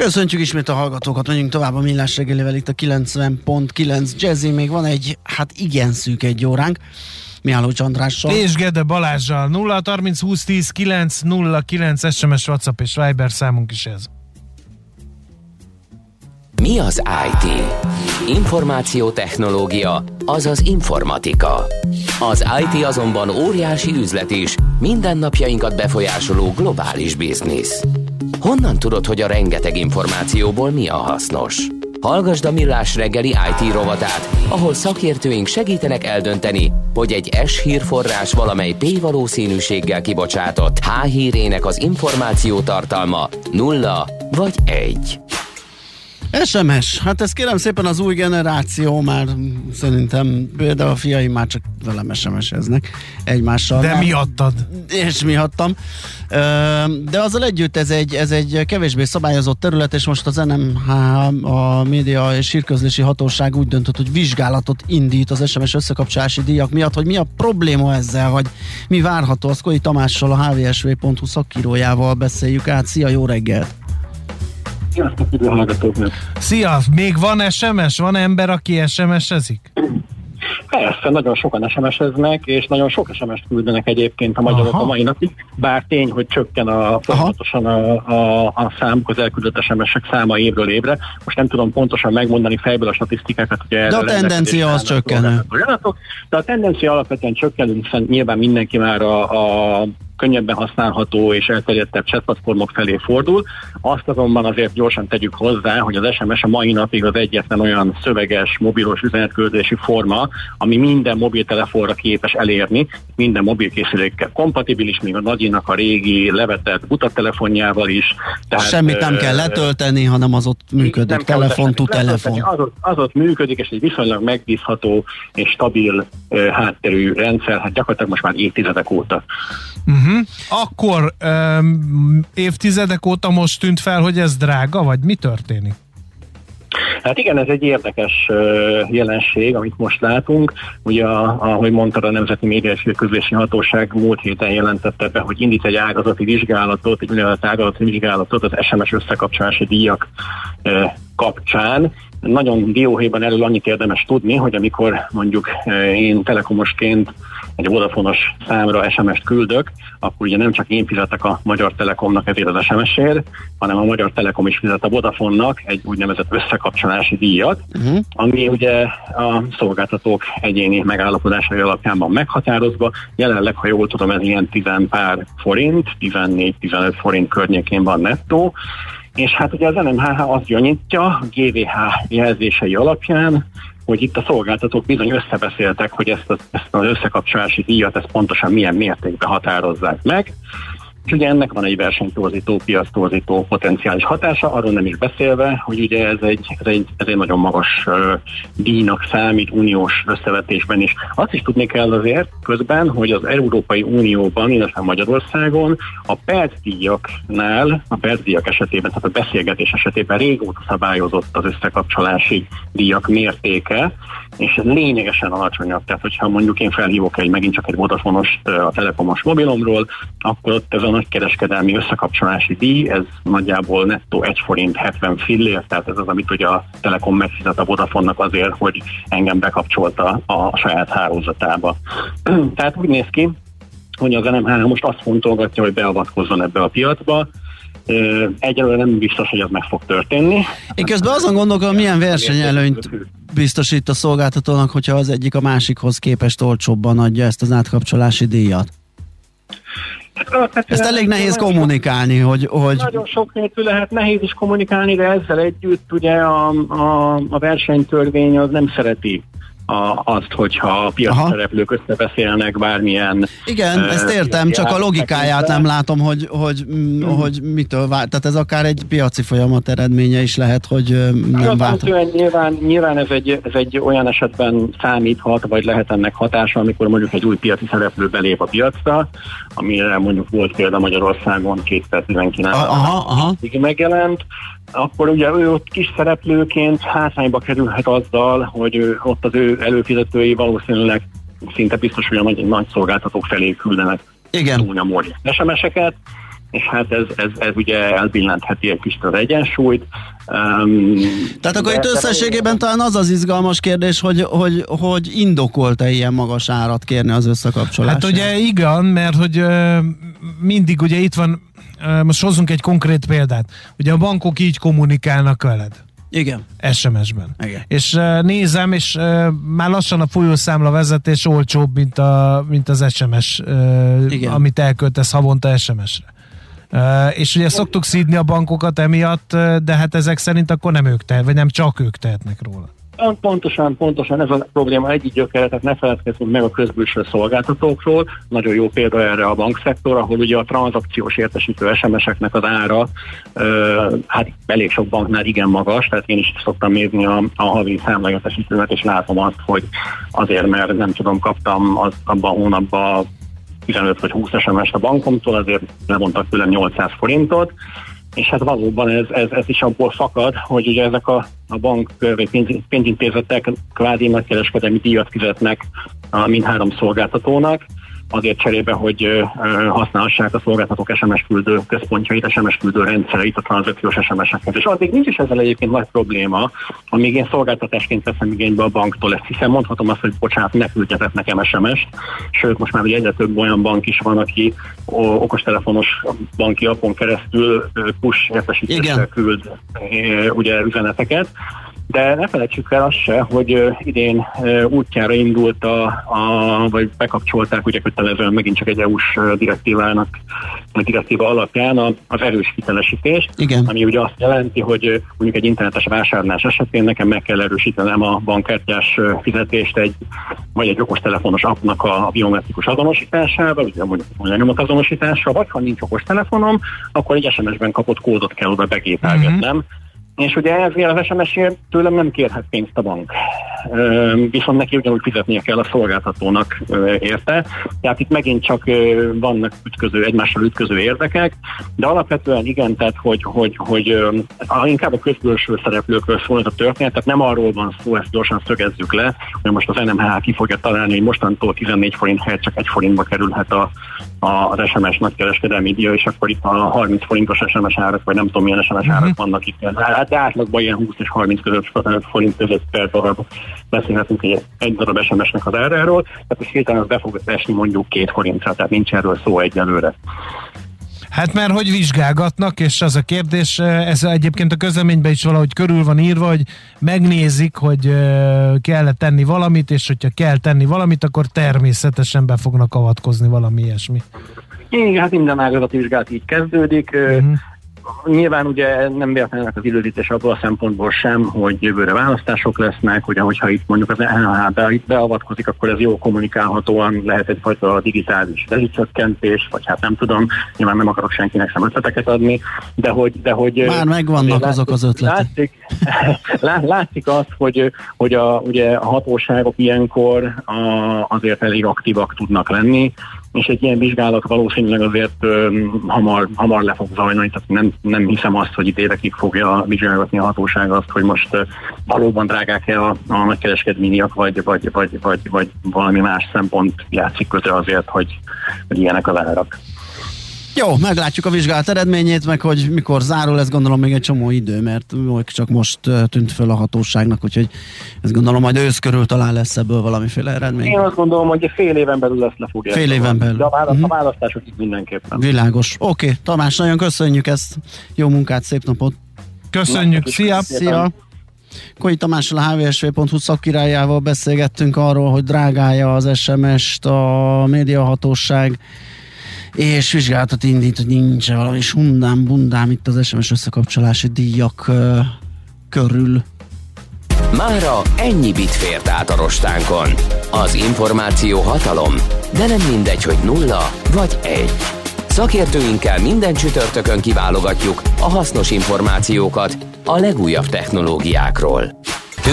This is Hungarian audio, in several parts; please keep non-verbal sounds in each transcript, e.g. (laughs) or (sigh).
Köszöntjük ismét a hallgatókat, menjünk tovább a millás reggelével itt a 90.9 Jazzy, még van egy, hát igen szűk egy óránk. Mihály Andrással. És Gede Balázsjal. 0 30 20 10 9 0 9 SMS, WhatsApp és Viber számunk is ez. Mi az IT? Információtechnológia, azaz informatika. Az IT azonban óriási üzlet is, mindennapjainkat befolyásoló globális biznisz. Honnan tudod, hogy a rengeteg információból mi a hasznos? Hallgasd a Millás reggeli IT rovatát, ahol szakértőink segítenek eldönteni, hogy egy S hírforrás valamely P valószínűséggel kibocsátott H hírének az információ tartalma nulla vagy egy. SMS, hát ez kérem szépen az új generáció, már szerintem például a fiaim már csak velem SMS-eznek egymással. De nem. miattad. És miattam. De azzal együtt ez egy, ez egy kevésbé szabályozott terület, és most az NMH, a média és hírközlési hatóság úgy döntött, hogy vizsgálatot indít az SMS összekapcsolási díjak miatt, hogy mi a probléma ezzel, vagy mi várható. Az Koi Tamással, a hvsv.hu szakírójával beszéljük át. Szia, jó reggelt! Sziasztok, üdv hallgatóknak! Szia! Még van SMS? Van ember, aki SMS-ezik? Persze, nagyon sokan SMS-eznek, és nagyon sok SMS-t küldenek egyébként a magyarok Aha. a mai napig, bár tény, hogy csökken a, folyamatosan a, a, a számuk, az elküldött SMS-ek száma évről évre. Most nem tudom pontosan megmondani fejből a statisztikákat, hogy De a tendencia az csökken. De a tendencia alapvetően csökkenünk, hiszen nyilván mindenki már a, a könnyebben használható és elterjedtebb chatplatformok felé fordul. Azt azonban azért gyorsan tegyük hozzá, hogy az SMS a mai napig az egyetlen olyan szöveges, mobilos üzenetküldési forma, ami minden mobiltelefonra képes elérni, minden mobilkészülékkel kompatibilis, még a nagyinak a régi levetett butatelefonjával is. Tehát, Semmit nem kell letölteni, hanem az ott működik, telefon, tud telefon. Az ott, az ott működik, és egy viszonylag megbízható és stabil uh, hátterű rendszer, hát gyakorlatilag most már évtizedek óta. Uh-huh. Akkor um, évtizedek óta most tűnt fel, hogy ez drága, vagy mi történik? Hát igen, ez egy érdekes jelenség, amit most látunk. Ugye, ahogy mondta a Nemzeti Média és Közlési Hatóság múlt héten jelentette be, hogy indít egy ágazati vizsgálatot, egy úgynevezett ágazati vizsgálatot az SMS összekapcsolási díjak kapcsán. Nagyon dióhéjban elől annyit érdemes tudni, hogy amikor mondjuk én telekomosként egy Vodafonos számra SMS-t küldök, akkor ugye nem csak én fizetek a Magyar Telekomnak ezért az SMS-ért, hanem a Magyar Telekom is fizet a Vodafonnak egy úgynevezett összekapcsolási díjat, uh-huh. ami ugye a szolgáltatók egyéni megállapodásai alapján van meghatározva. Jelenleg, ha jól tudom, ez ilyen 10 pár forint, 14-15 forint környékén van nettó, és hát ugye az NMHH azt gyanítja a GVH jelzései alapján, hogy itt a szolgáltatók bizony összebeszéltek, hogy ezt az, ezt az összekapcsolási díjat ezt pontosan milyen mértékben határozzák meg, és ugye ennek van egy versenytorzító, piasztorzító potenciális hatása, arról nem is beszélve, hogy ugye ez egy, ez egy, ez egy nagyon magas uh, díjnak számít uniós összevetésben is. Azt is tudni kell azért közben, hogy az Európai Unióban, illetve Magyarországon a percdíjaknál, a percdíjak esetében, tehát a beszélgetés esetében régóta szabályozott az összekapcsolási díjak mértéke, és ez lényegesen alacsonyabb. Tehát, hogyha mondjuk én felhívok egy megint csak egy Vodafonos, a Telekomos mobilomról, akkor ott ez a nagy kereskedelmi összekapcsolási díj, ez nagyjából nettó 1 forint 70 fillér, tehát ez az, amit ugye a Telekom megfizet a Vodafonnak azért, hogy engem bekapcsolta a saját hálózatába. (clears throat) tehát úgy néz ki, hogy az NM3 most azt fontolgatja, hogy beavatkozzon ebbe a piacba, Egyelőre nem biztos, hogy ez meg fog történni. Én közben azon gondolkodom, milyen versenyelőnyt biztosít a szolgáltatónak, hogyha az egyik a másikhoz képest olcsóbban adja ezt az átkapcsolási díjat. Ezt elég nehéz kommunikálni, hogy, hogy... Nagyon sok nélkül lehet nehéz is kommunikálni, de ezzel együtt ugye a, a, a versenytörvény az nem szereti a, azt, hogyha a piaci szereplők összebeszélnek bármilyen... Igen, uh, ezt értem, csak a logikáját nem látom, hogy, hogy, mm. hogy mitől vált. Tehát ez akár egy piaci folyamat eredménye is lehet, hogy nem vált. Nyilván, nyilván ez, egy, ez egy olyan esetben számíthat, vagy lehet ennek hatása, amikor mondjuk egy új piaci szereplő belép a piacra, amire mondjuk volt példa Magyarországon 2019-ben megjelent, akkor ugye ő ott kis szereplőként hátrányba kerülhet azzal, hogy ő, ott az ő előfizetői valószínűleg szinte biztos, hogy a nagy, nagy szolgáltatók felé küldenek Igen. SMS-eket, és hát ez, ez, ez ugye elbillentheti egy kicsit az egyensúlyt. Um, Tehát akkor itt összességében talán az az izgalmas kérdés, hogy, hogy, hogy indokolta ilyen magas árat kérni az összekapcsolásra? Hát ugye igen, mert hogy mindig ugye itt van most hozzunk egy konkrét példát. Ugye a bankok így kommunikálnak veled. Igen. SMS-ben. Igen. És uh, nézem, és uh, már lassan a folyószámla vezetés olcsóbb, mint, a, mint az SMS, uh, amit elköltesz havonta SMS-re. És ugye szoktuk szídni a bankokat emiatt, de hát ezek szerint akkor nem ők tehet, vagy nem csak ők tehetnek róla. Pontosan, pontosan ez a probléma egyik gyökere, tehát ne feledkezzünk meg a közbülső szolgáltatókról. Nagyon jó példa erre a bankszektor, ahol ugye a tranzakciós értesítő SMS-eknek az ára, ö, hát elég sok banknál igen magas, tehát én is szoktam nézni a, a havi számlaértesítőmet, és látom azt, hogy azért, mert nem tudom, kaptam az, abban a hónapban 15 vagy 20 SMS-t a bankomtól, azért levontak tőlem 800 forintot, és hát valóban ez, ez, ez is abból fakad, hogy ugye ezek a, a bank vagy pénzintézetek kvázi nagykereskedelmi díjat fizetnek a mindhárom szolgáltatónak, azért cserébe, hogy használhassák a szolgáltatók SMS küldő központjait, SMS küldő rendszereit a tranzakciós SMS-eket. És addig nincs is ezzel egyébként nagy probléma, amíg én szolgáltatásként veszem igénybe a banktól ezt, hiszen mondhatom azt, hogy bocsánat, ne küldjetek nekem SMS-t, sőt most már ugye egyre több olyan bank is van, aki okostelefonos banki appon keresztül push értesítéssel küld ugye üzeneteket, de ne felejtsük el azt se, hogy idén útjára indult, a, a, vagy bekapcsolták ugye kötelezően megint csak egy EU-s direktívának, a direktíva alapján az erős hitelesítést, Igen. ami ugye azt jelenti, hogy mondjuk egy internetes vásárlás esetén nekem meg kell erősítenem a bankkártyás fizetést egy, vagy egy okostelefonos appnak a biometrikus azonosításával, ugye mondjuk a nyomok azonosítása, vagy ha nincs okostelefonom, akkor egy SMS-ben kapott kódot kell oda begépelgetnem, uh-huh és ugye ezért az SMS-ért tőlem nem kérhet pénzt a bank. Viszont neki ugyanúgy fizetnie kell a szolgáltatónak érte. Tehát itt megint csak vannak ütköző, egymással ütköző érdekek, de alapvetően igen, tehát hogy, hogy, hogy inkább a közbülső szereplőkről szól ez a történet, tehát nem arról van szó, ezt gyorsan szögezzük le, hogy most az NMH ki fogja találni, hogy mostantól 14 forint helyett csak egy forintba kerülhet a, a, az SMS nagykereskedelmi díja, és akkor itt a 30 forintos SMS árak, vagy nem tudom milyen SMS árak uh-huh. vannak itt. Hát átlagban ilyen 20 és 30 között forint között per darab beszélhetünk egy, egy darab SMS-nek az áráról, tehát most hirtelen az be fog esni mondjuk két forintra, tehát nincs erről szó egyelőre. Hát mert hogy vizsgálgatnak, és az a kérdés, ez egyébként a közleményben is valahogy körül van írva, hogy megnézik, hogy kell tenni valamit, és hogyha kell tenni valamit, akkor természetesen be fognak avatkozni valami ilyesmi. Igen, hát minden ágazati vizsgálat így kezdődik. Uh-huh. Nyilván ugye nem véletlenül az időzítés abból a szempontból sem, hogy jövőre választások lesznek, hogy ahogyha itt mondjuk az NH be, itt beavatkozik, akkor ez jó kommunikálhatóan lehet egyfajta digitális rezsicsökkentés, vagy hát nem tudom, nyilván nem akarok senkinek sem ötleteket adni, de hogy... De hogy Már megvannak azok az ötletek. Látszik, (laughs) látszik azt, hogy, hogy a, ugye a hatóságok ilyenkor a, azért elég aktívak tudnak lenni, és egy ilyen vizsgálat valószínűleg azért ö, hamar, hamar le fog zajlani, tehát nem, nem hiszem azt, hogy itt évekig fogja vizsgálgatni a hatóság azt, hogy most ö, valóban drágák-e a, a nagykereskedményiak, vagy, vagy, vagy, vagy, vagy valami más szempont játszik közre azért, hogy, hogy ilyenek a árak. Jó, meglátjuk a vizsgálat eredményét, meg hogy mikor zárul, ez gondolom még egy csomó idő, mert csak most tűnt föl a hatóságnak, úgyhogy ez gondolom majd ősz körül talán lesz ebből valamiféle eredmény. Én azt gondolom, hogy fél éven belül lesz lefogja. Fél éven belül. De a, választ, uh-huh. a választások itt mindenképpen. Világos. Oké, okay. Tamás, nagyon köszönjük ezt. Jó munkát, szép napot. Köszönjük, Na, szia! Szia! Koi Tamással a hvsv.hu szakkirályával beszélgettünk arról, hogy drágája az SMS-t a médiahatóság és vizsgálatot indít, hogy nincs valami sundám, bundám itt az SMS összekapcsolási díjak uh, körül. Mára ennyi bit fért át a rostánkon. Az információ hatalom, de nem mindegy, hogy nulla vagy egy. Szakértőinkkel minden csütörtökön kiválogatjuk a hasznos információkat a legújabb technológiákról.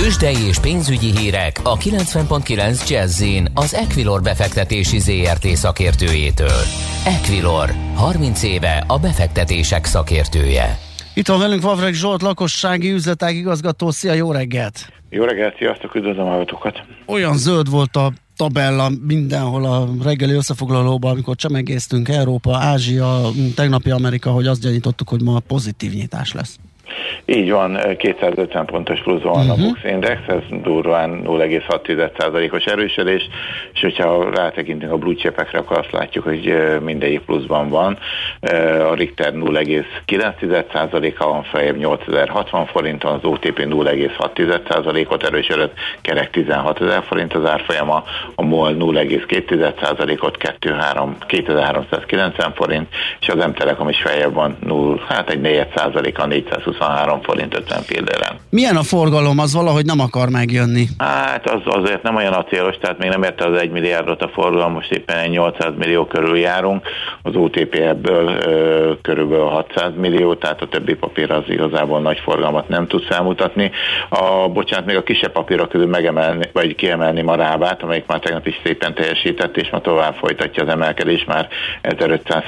Tőzsdei és pénzügyi hírek a 90.9 jazz az Equilor befektetési ZRT szakértőjétől. Equilor, 30 éve a befektetések szakértője. Itt van velünk Vavreg Zsolt, lakossági üzletág igazgató. Szia, jó reggelt! Jó reggelt, sziasztok, üdvözlöm a Olyan zöld volt a tabella mindenhol a reggeli összefoglalóban, amikor csemegéztünk Európa, Ázsia, tegnapi Amerika, hogy azt gyanítottuk, hogy ma pozitív nyitás lesz. Így van, 250 pontos pluszban van a Bux Index, ez durván 0,6%-os erősödés, és hogyha rátekintünk a blue chipekre, akkor azt látjuk, hogy mindegyik pluszban van. A Richter 0,9%-a van feljebb 8060 forinton, az OTP 0,6%-ot erősödött, kerek 16 ezer forint az árfolyama, a MOL 0,2%-ot 2390 forint, és az M-Telekom is feljebb van 0, hát egy 4%-a 423 23 forint 50 pilléren. Milyen a forgalom? Az valahogy nem akar megjönni. Hát az azért nem olyan acélos, tehát még nem érte az 1 milliárdot a forgalom, most éppen 800 millió körül járunk, az OTP ebből ö, körülbelül 600 millió, tehát a többi papír az igazából nagy forgalmat nem tud felmutatni. A, bocsánat, még a kisebb papírok közül megemelni, vagy kiemelni a rábát, amelyik már tegnap is szépen teljesített, és ma tovább folytatja az emelkedés, már 1500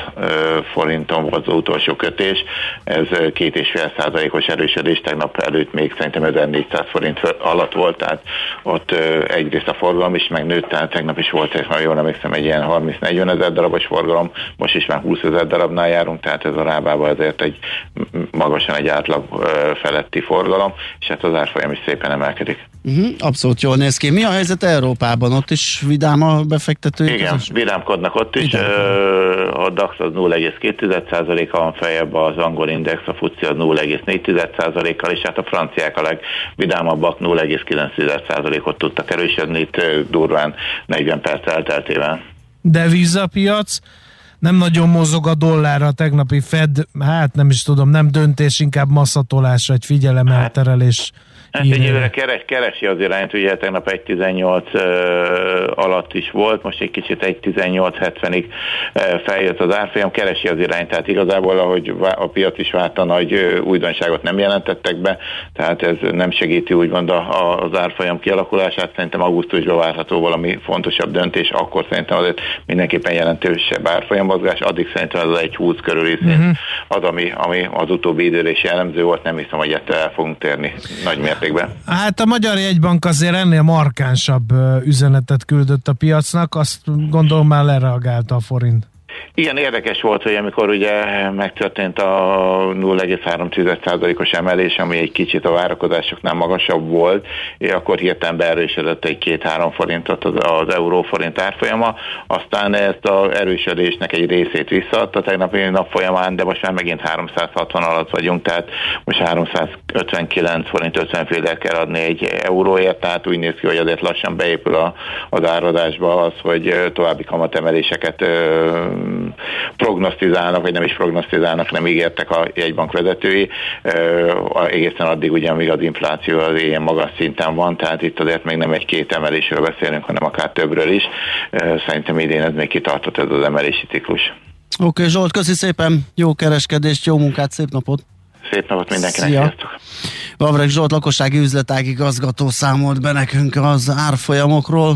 forinton volt az utolsó kötés, ez 2,5 os erősödés, tegnap előtt még szerintem 1400 forint alatt volt, tehát ott egyrészt a forgalom is megnőtt, tehát tegnap is volt, és már jól emlékszem, egy ilyen 30-40 ezer darabos forgalom, most is már 20 ezer darabnál járunk, tehát ez a rábába azért egy magasan egy átlag feletti forgalom, és hát az árfolyam is szépen emelkedik. Uh-huh, abszolút jól néz ki. Mi a helyzet Európában? Ott is vidám a befektető? Igen, közös? vidámkodnak ott is. Vidám. A DAX az 0,2%-a van fejebb, az angol index, a FUCI az 0,4%-kal, és hát a franciák a legvidámabbak 0,9%-ot tudtak erősödni itt durván 40 perc elteltével. De vízapiac? Nem nagyon mozog a dollár a tegnapi Fed, hát nem is tudom, nem döntés, inkább masszatolás, egy figyelemelterelés. Hát Hát egyébként keres, keresi az irányt, ugye tegnap 1.18 uh, alatt is volt, most egy kicsit 1.18.70-ig uh, feljött az árfolyam, keresi az irányt, tehát igazából ahogy a piac is várta, nagy újdonságot nem jelentettek be, tehát ez nem segíti úgymond az árfolyam kialakulását, szerintem augusztusban várható valami fontosabb döntés, akkor szerintem azért mindenképpen jelentősebb árfolyamozgás, addig szerintem az 1.20 körüli szint. Uh-huh. az, ami, ami az utóbbi időre is jellemző volt, nem hiszem, hogy ettől el fogunk térni. Nagy mértékben mértékben. Hát a Magyar Jegybank azért ennél markánsabb üzenetet küldött a piacnak, azt gondolom már lereagálta a forint. Igen, érdekes volt, hogy amikor ugye megtörtént a 0,3%-os emelés, ami egy kicsit a várakozásoknál magasabb volt, akkor hirtelen beerősödött egy 2-3 forintot az, az euró-forint árfolyama, aztán ezt az erősödésnek egy részét visszaadta tegnapi nap folyamán, de most már megint 360 alatt vagyunk, tehát most 359 forint 50 féle kell adni egy euróért, tehát úgy néz ki, hogy azért lassan beépül a, az áradásba az, hogy további kamatemeléseket prognosztizálnak, vagy nem is prognosztizálnak, nem ígértek a jegybank vezetői, egészen addig ugye, amíg az infláció az ilyen magas szinten van, tehát itt azért még nem egy-két emelésről beszélünk, hanem akár többről is. Szerintem idén ez még kitartott ez az emelési ciklus. Oké, okay, Zsolt, köszi szépen, jó kereskedést, jó munkát, szép napot! Szép napot mindenkinek, Szia. Vavreg Zsolt, lakossági üzletág igazgató számolt be nekünk az árfolyamokról.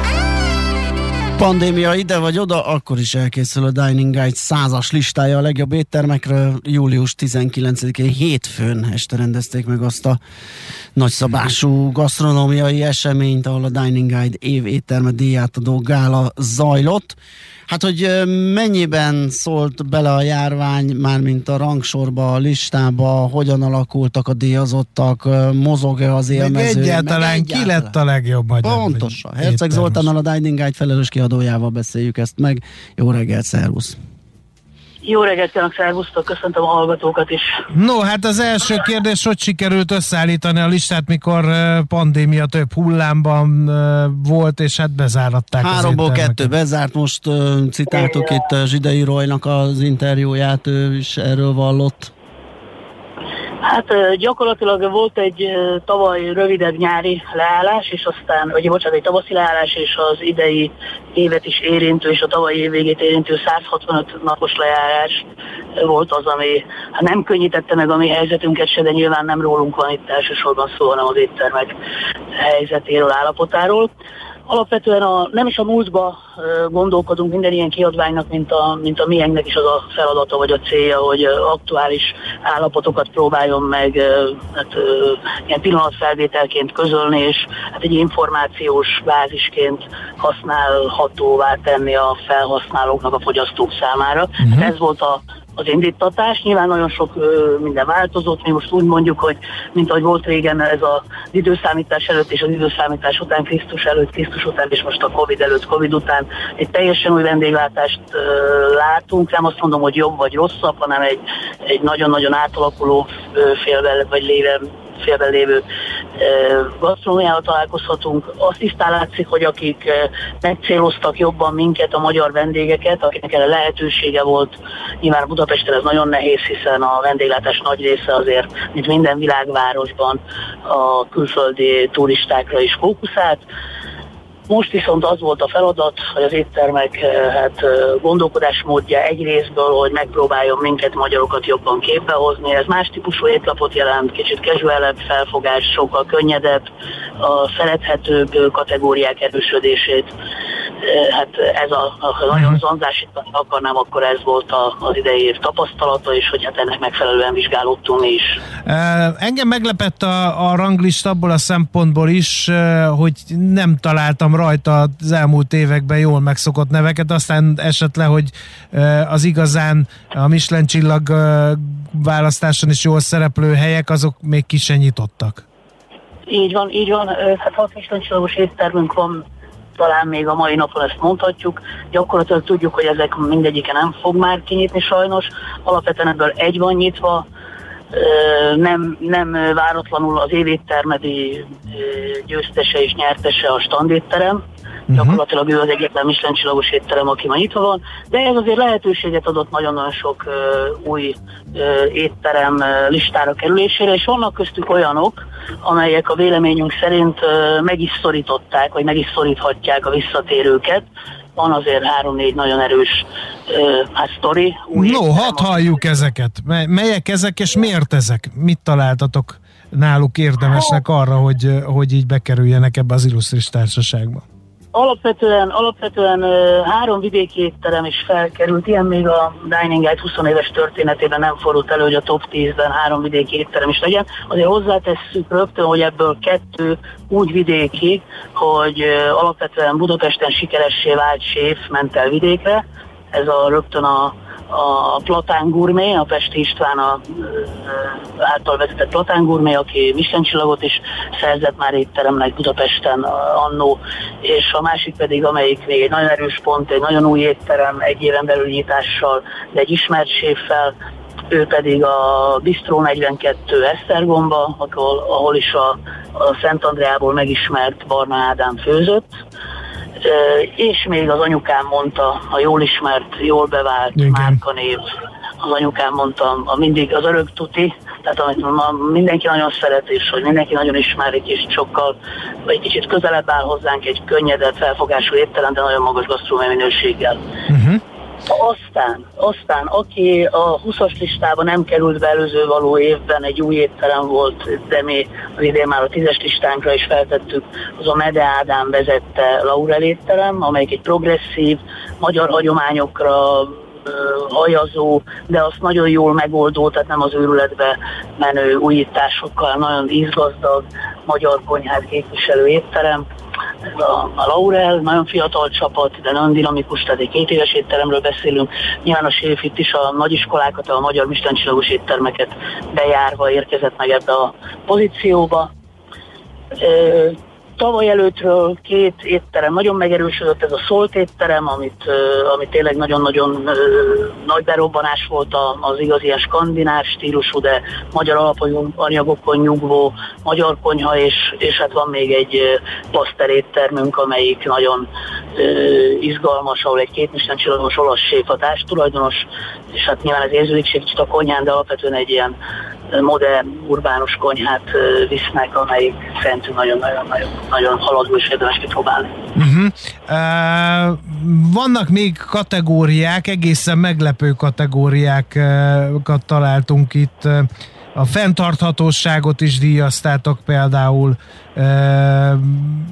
Pandémia ide vagy oda, akkor is elkészül a Dining Guide százas listája a legjobb éttermekről. Július 19-én hétfőn este rendezték meg azt a nagyszabású gasztronómiai eseményt, ahol a Dining Guide év étterme díjátadó gála zajlott. Hát, hogy mennyiben szólt bele a járvány, mármint a rangsorba, a listába, hogyan alakultak a díjazottak, mozog-e az élmező? Meg egyáltalán, meg egyáltalán ki lett a legjobb magyar? Pontosan. Herceg Zoltánnal a Dining Guide felelős kiadójával beszéljük ezt meg. Jó reggelt, szervusz! Jó reggelt kívánok, szervusztok, köszöntöm a hallgatókat is. No, hát az első kérdés, hogy sikerült összeállítani a listát, mikor pandémia több hullámban volt, és hát bezáratták Háromból kettő bezárt, most citáltuk itt Zsidai Roynak az interjúját, ő is erről vallott. Hát gyakorlatilag volt egy tavaly rövidebb nyári leállás, és aztán, vagy bocsánat, egy tavaszi leállás, és az idei évet is érintő, és a tavalyi év végét érintő 165 napos leállás volt az, ami hát nem könnyítette meg a mi helyzetünket se, de nyilván nem rólunk van itt elsősorban szó, hanem az éttermek helyzetéről, állapotáról alapvetően a, nem is a múltba gondolkodunk minden ilyen kiadványnak, mint a, mint a miénknek is az a feladata vagy a célja, hogy aktuális állapotokat próbáljon meg hát, ilyen pillanatfelvételként közölni, és hát egy információs bázisként használhatóvá tenni a felhasználóknak, a fogyasztók számára. Uh-huh. Ez volt a az indítatás. Nyilván nagyon sok ö, minden változott. Mi most úgy mondjuk, hogy mint ahogy volt régen ez az időszámítás előtt és az időszámítás után, Krisztus előtt, Krisztus után, és most a Covid előtt, Covid után egy teljesen új vendéglátást ö, látunk. Nem azt mondom, hogy jobb vagy rosszabb, hanem egy, egy nagyon-nagyon átalakuló félvel vagy léven félben lévő gasztronómiával találkozhatunk. Azt is látszik, hogy akik megcéloztak jobban minket, a magyar vendégeket, akiknek erre lehetősége volt, nyilván Budapesten ez nagyon nehéz, hiszen a vendéglátás nagy része azért, mint minden világvárosban a külföldi turistákra is fókuszált. Most viszont az volt a feladat, hogy az éttermek eh, hát, eh, gondolkodásmódja egy részből, hogy megpróbáljon minket, magyarokat jobban képbe hozni. Ez más típusú étlapot jelent, kicsit casualebb felfogás, sokkal könnyedebb, a szerethetőbb kategóriák erősödését. Hát ez a, a nagyon zanzásítani akarnám, akkor ez volt a, az idei év tapasztalata, és hogy hát ennek megfelelően vizsgálódtunk mi is. Engem meglepett a, a ranglista abból a szempontból is, hogy nem találtam rajta az elmúlt években jól megszokott neveket, aztán esetleg, hogy az igazán a Michelin csillag választáson is jól szereplő helyek, azok még ki se nyitottak. Így van, így van. Hát hat Michelin csillagos éttermünk van, talán még a mai napon ezt mondhatjuk. Gyakorlatilag tudjuk, hogy ezek mindegyike nem fog már kinyitni sajnos. Alapvetően ebből egy van nyitva, nem, nem váratlanul az évéttermedi győztese és nyertese a standétterem, uh-huh. gyakorlatilag ő az egyetlen Michelin csillagos étterem, aki ma nyitva van, de ez azért lehetőséget adott nagyon-nagyon sok uh, új uh, étterem uh, listára kerülésére, és vannak köztük olyanok, amelyek a véleményünk szerint uh, meg is szorították, vagy meg is szoríthatják a visszatérőket, van azért három-négy nagyon erős uh, hát sztori. no, hadd halljuk ezeket. Melyek ezek, és miért ezek? Mit találtatok náluk érdemesnek hát- arra, hogy, hogy így bekerüljenek ebbe az illusztris társaságba? Alapvetően, alapvetően három vidéki étterem is felkerült, ilyen még a Dining Guide 20 éves történetében nem fordult elő, hogy a top 10-ben három vidéki étterem is legyen. Azért hozzátesszük rögtön, hogy ebből kettő úgy vidéki, hogy alapvetően Budapesten sikeressé vált séf ment el vidékre, ez a rögtön a a Platán Gourmet, a Pesti István a, által vezetett Platán Gourmet, aki Michelin csillagot is szerzett már étteremnek Budapesten annó, és a másik pedig, amelyik még egy nagyon erős pont, egy nagyon új étterem, egy éven belül nyitással, de egy ismert séffel, ő pedig a Bistro 42 Esztergomba, ahol, ahol is a, a Szent Andreából megismert Barna Ádám főzött, és még az anyukám mondta, a jól ismert, jól bevált Igen. márkanév, az anyukám mondta, a mindig az örök tuti, tehát amit ma mindenki nagyon szeret, és hogy mindenki nagyon ismerik, és sokkal, egy kicsit közelebb áll hozzánk egy könnyedebb felfogású étterem, de nagyon magas gasztrómiai minőséggel. Uh-huh. Aztán, aztán, aki a 20-as listában nem került be előző való évben, egy új étterem volt, de mi az idén már a 10-es listánkra is feltettük, az a Mede Ádám vezette Laurel étterem, amelyik egy progresszív, magyar hagyományokra hajazó, de azt nagyon jól megoldó, tehát nem az őrületbe menő újításokkal, nagyon ízgazdag magyar konyhát képviselő étterem. A, a Laurel nagyon fiatal csapat, de nagyon dinamikus, tehát egy két éves étteremről beszélünk. Nyilván a séf itt is a nagyiskolákat, a magyar mistencsillagos éttermeket bejárva érkezett meg ebbe a pozícióba tavaly előttről két étterem nagyon megerősödött, ez a Szolt étterem, amit, amit tényleg nagyon-nagyon nagy berobbanás volt az igazi ilyen skandináv stílusú, de magyar alapanyagokon nyugvó magyar konyha, és, és hát van még egy paszter éttermünk, amelyik nagyon izgalmas, ahol egy két csillagos olasz séfatás tulajdonos, és hát nyilván ez érződik kicsit a konyhán, de alapvetően egy ilyen modern, urbánus konyhát visznek, amelyik szerintünk nagyon-nagyon nagyon haladó és érdemes kipróbálni. Uh-huh. Uh, vannak még kategóriák, egészen meglepő kategóriákat találtunk itt. A fenntarthatóságot is díjaztátok például.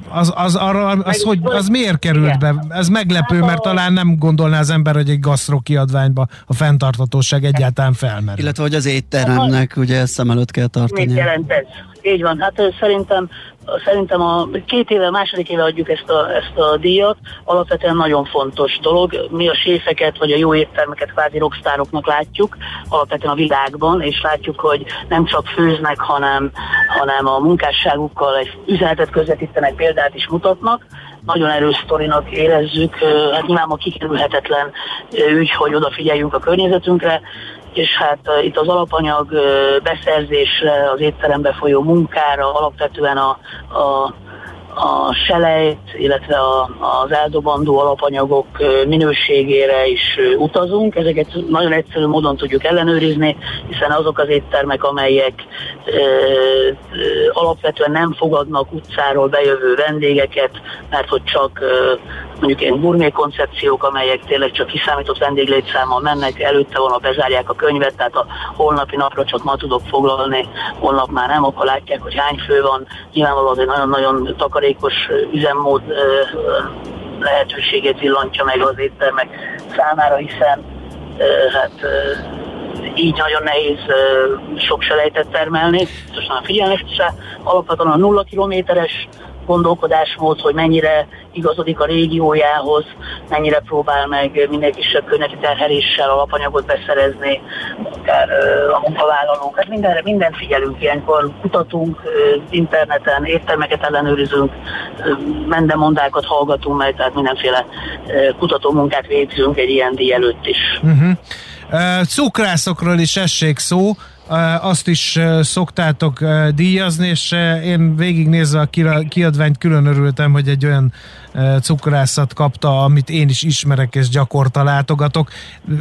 Az, az, arra, az, hogy, az miért került be? Ez meglepő, mert talán nem gondolná az ember, hogy egy gasztro kiadványba a fenntarthatóság egyáltalán felmerül. Illetve, hogy az étteremnek ugye szem előtt kell tartani. Mit jelent ez? Így van, hát szerintem szerintem a két éve, második éve adjuk ezt a, ezt a díjat, alapvetően nagyon fontos dolog. Mi a séfeket, vagy a jó éttermeket kvázi rockstároknak látjuk, alapvetően a világban, és látjuk, hogy nem csak főznek, hanem, hanem a munkásságukkal egy üzenetet közvetítenek, példát is mutatnak. Nagyon erős sztorinak érezzük, hát nyilván a kikerülhetetlen ügy, hogy odafigyeljünk a környezetünkre, és hát itt az alapanyag beszerzésre, az étterembe folyó munkára, alapvetően a, a a selejt, illetve a, az eldobandó alapanyagok minőségére is utazunk. Ezeket nagyon egyszerű módon tudjuk ellenőrizni, hiszen azok az éttermek, amelyek ö, alapvetően nem fogadnak utcáról bejövő vendégeket, mert hogy csak ö, mondjuk ilyen gurmé koncepciók, amelyek tényleg csak kiszámított vendéglétszámmal mennek, előtte volna bezárják a könyvet, tehát a holnapi napra csak ma tudok foglalni, holnap már nem, akkor látják, hogy hány fő van. Nyilvánvalóan egy nagyon-nagyon takarékos üzemmód lehetőségét villantja meg az éttermek számára, hiszen hát így nagyon nehéz sok selejtet termelni, biztosan figyelnek se, alapvetően a nulla kilométeres gondolkodásmód, hogy mennyire igazodik a régiójához, mennyire próbál meg minden kisebb környezeti terheléssel alapanyagot beszerezni, akár a munkavállalók. Hát mindenre, mindent figyelünk ilyenkor, kutatunk interneten, éttermeket ellenőrizünk, mendemondákat hallgatunk meg, tehát mindenféle kutatómunkát végzünk egy ilyen díj előtt is. Uh-huh. Cukrászokról is essék szó, azt is szoktátok díjazni, és én végignézve a kiadványt külön örültem, hogy egy olyan cukrászat kapta, amit én is ismerek és gyakorta látogatok.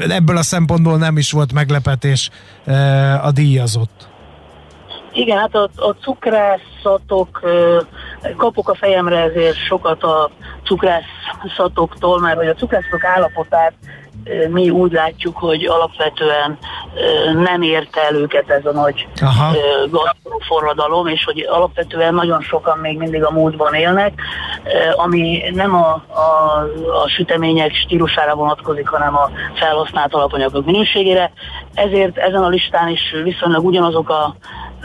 Ebből a szempontból nem is volt meglepetés a díjazott. Igen, hát a, a cukrászatok, kapok a fejemre ezért sokat a cukrászatoktól, mert hogy a cukrászatok állapotát mi úgy látjuk, hogy alapvetően nem érte el őket ez a nagy forradalom, és hogy alapvetően nagyon sokan még mindig a múltban élnek, ami nem a, a, a sütemények stílusára vonatkozik, hanem a felhasznált alapanyagok minőségére. Ezért ezen a listán is viszonylag ugyanazok a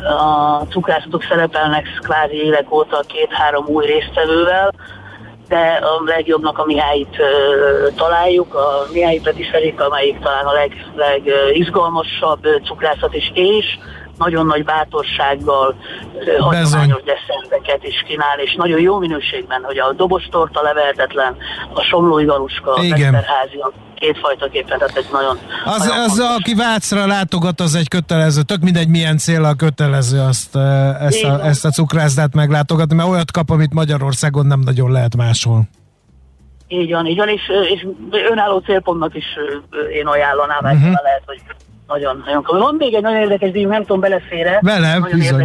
a cukrászatok szerepelnek kvázi évek óta két-három új résztvevővel, de a legjobbnak a Mihályt uh, találjuk, a Mihály Petiferik, amelyik talán a leg, legizgalmasabb uh, cukrászat is, és nagyon nagy bátorsággal uh, hagyományos desszerteket is kínál, és nagyon jó minőségben, hogy a dobostorta leverhetetlen, a somlói galuska, a Mesterházi, kétfajtaképpen, tehát egy nagyon... Az, nagyon az aki Vácra látogat, az egy kötelező, tök mindegy milyen cél a kötelező azt, ezt, a, ezt a cukrászdát meglátogatni, mert olyat kap, amit Magyarországon nem nagyon lehet máshol. Így van, így van, és, és önálló célpontnak is én ajánlanám, uh-huh. lehet, hogy nagyon, nagyon Van még egy nagyon érdekes díj, nem tudom, belefére. Bele, nagyon bizony.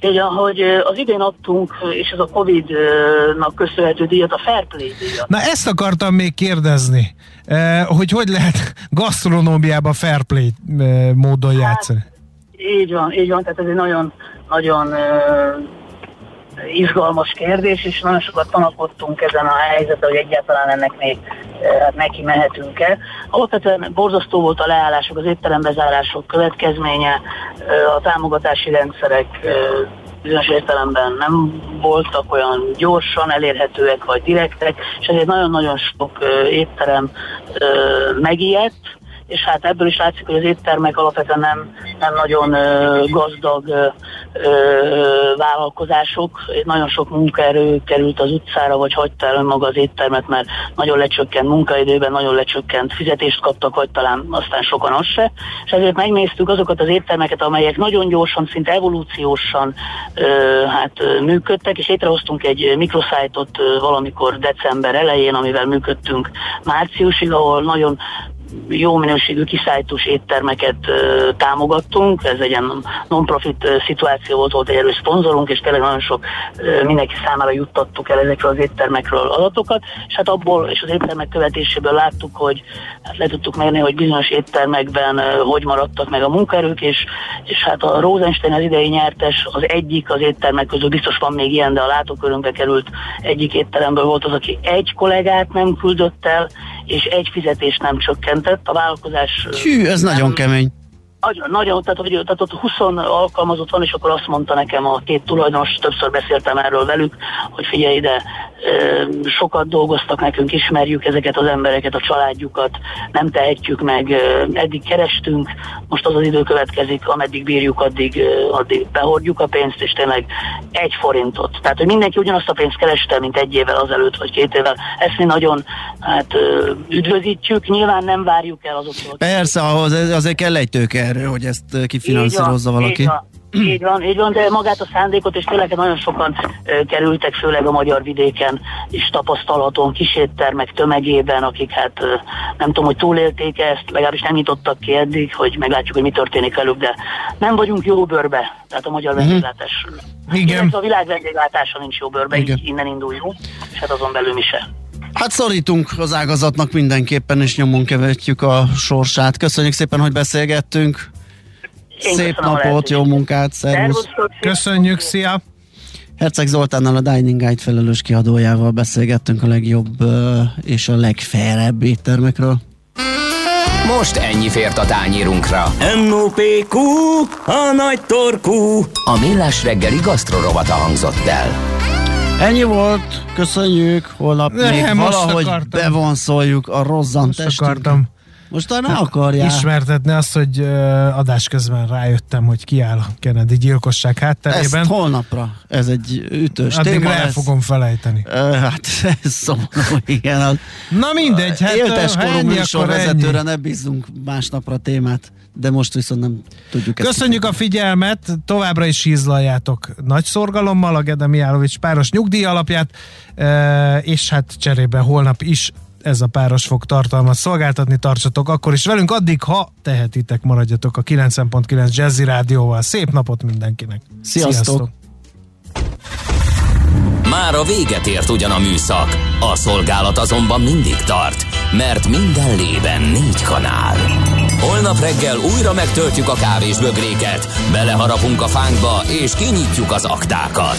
Érdekes, hogy az idén adtunk, és ez a Covid-nak köszönhető díjat, a Fair Play díjat. Na ezt akartam még kérdezni, hogy hogy lehet gasztronómiában Fair Play módon hát, játszani? Így van, így van, tehát ez egy nagyon, nagyon izgalmas kérdés, és nagyon sokat tanakodtunk ezen a helyzeten, hogy egyáltalán ennek még hát neki mehetünk-e. Alapvetően borzasztó volt a leállások, az étterembezárások következménye, a támogatási rendszerek bizonyos értelemben nem voltak olyan gyorsan elérhetőek vagy direktek, és ezért nagyon-nagyon sok étterem megijedt, és hát ebből is látszik, hogy az éttermek alapvetően nem, nem nagyon ö, gazdag ö, ö, vállalkozások. Nagyon sok munkaerő került az utcára, vagy hagyta el maga az éttermet, mert nagyon lecsökkent munkaidőben, nagyon lecsökkent fizetést kaptak, vagy talán aztán sokan az se. És ezért megnéztük azokat az éttermeket, amelyek nagyon gyorsan, szinte evolúciósan ö, hát, működtek, és létrehoztunk egy mikroszájtot valamikor december elején, amivel működtünk márciusig, ahol nagyon jó minőségű kiszállítós éttermeket támogattunk, ez egy ilyen non-profit szituáció volt, volt egy erős szponzorunk, és tényleg nagyon sok uh, mindenki számára juttattuk el ezekről az éttermekről adatokat, és hát abból és az éttermek követéséből láttuk, hogy hát le tudtuk mérni, hogy bizonyos éttermekben uh, hogy maradtak meg a munkaerők, és, és hát a Rosenstein az idei nyertes, az egyik az éttermek közül, biztos van még ilyen, de a látókörünkbe került egyik étteremből volt az, aki egy kollégát nem küldött el, és egy fizetést nem csökkentett. A vállalkozás... Hű, ez nem, nagyon kemény. Nagyon, nagyon tehát, hogy, tehát ott 20 alkalmazott van, és akkor azt mondta nekem a két tulajdonos, többször beszéltem erről velük, hogy figyelj ide, sokat dolgoztak nekünk, ismerjük ezeket az embereket, a családjukat, nem tehetjük meg, eddig kerestünk, most az az idő következik, ameddig bírjuk, addig, addig behordjuk a pénzt, és tényleg egy forintot. Tehát, hogy mindenki ugyanazt a pénzt kereste, mint egy évvel azelőtt, vagy két évvel, ezt mi nagyon hát, üdvözítjük, nyilván nem várjuk el azoktól. Persze, ahhoz azért kell egy tőke hogy ezt kifinanszírozza valaki. Így van. (clears throat) Így van, így van, de magát a szándékot, és tényleg nagyon sokan ö, kerültek, főleg a magyar vidéken is tapasztalhatóan kiséttermek tömegében, akik hát ö, nem tudom, hogy túlélték ezt, legalábbis nem nyitottak ki eddig, hogy meglátjuk, hogy mi történik velük, de nem vagyunk jó bőrbe, tehát a magyar uh-huh. vendéglátás. Igen. a világ vendéglátása nincs jó bőrbe, Igen. így innen induljunk, és hát azon belül mi se. Hát szorítunk az ágazatnak mindenképpen, és nyomon követjük a sorsát. Köszönjük szépen, hogy beszélgettünk. Én Szép napot, jó munkát, szervusz! Köszönjük, szia! Herceg Zoltánnal a Dining Guide felelős kiadójával beszélgettünk a legjobb és a legfelebb éttermekről. Most ennyi fért a tányírunkra. M.O.P.Q. A nagy torkú. A millás reggeli gasztrorovata hangzott el. Ennyi volt, köszönjük, holnap ne, még valahogy bevonszoljuk a rozzant akartam most ne akarják. Ismertetni azt, hogy adás közben rájöttem, hogy kiáll a Kennedy gyilkosság hátterében. Ezt holnapra, ez egy ütős Addig téma. el fogom felejteni. Uh, hát (laughs) ez szomorú, igen. Az, Na mindegy, hát Éltes korú műsorvezetőre ne bízzunk másnapra témát de most viszont nem tudjuk Köszönjük ezt a figyelmet, továbbra is hízlaljátok nagy szorgalommal a Gede Mijálovics páros nyugdíj alapját, és hát cserébe holnap is ez a páros fog tartalmat szolgáltatni, tartsatok akkor is velünk, addig, ha tehetitek, maradjatok a 90.9 Jazzy Rádióval. Szép napot mindenkinek! Sziasztok! Sziasztok. Már a véget ért ugyan a műszak, a szolgálat azonban mindig tart, mert minden lében négy kanál. Holnap reggel újra megtöltjük a kávés bögréket, beleharapunk a fánkba és kinyitjuk az aktákat.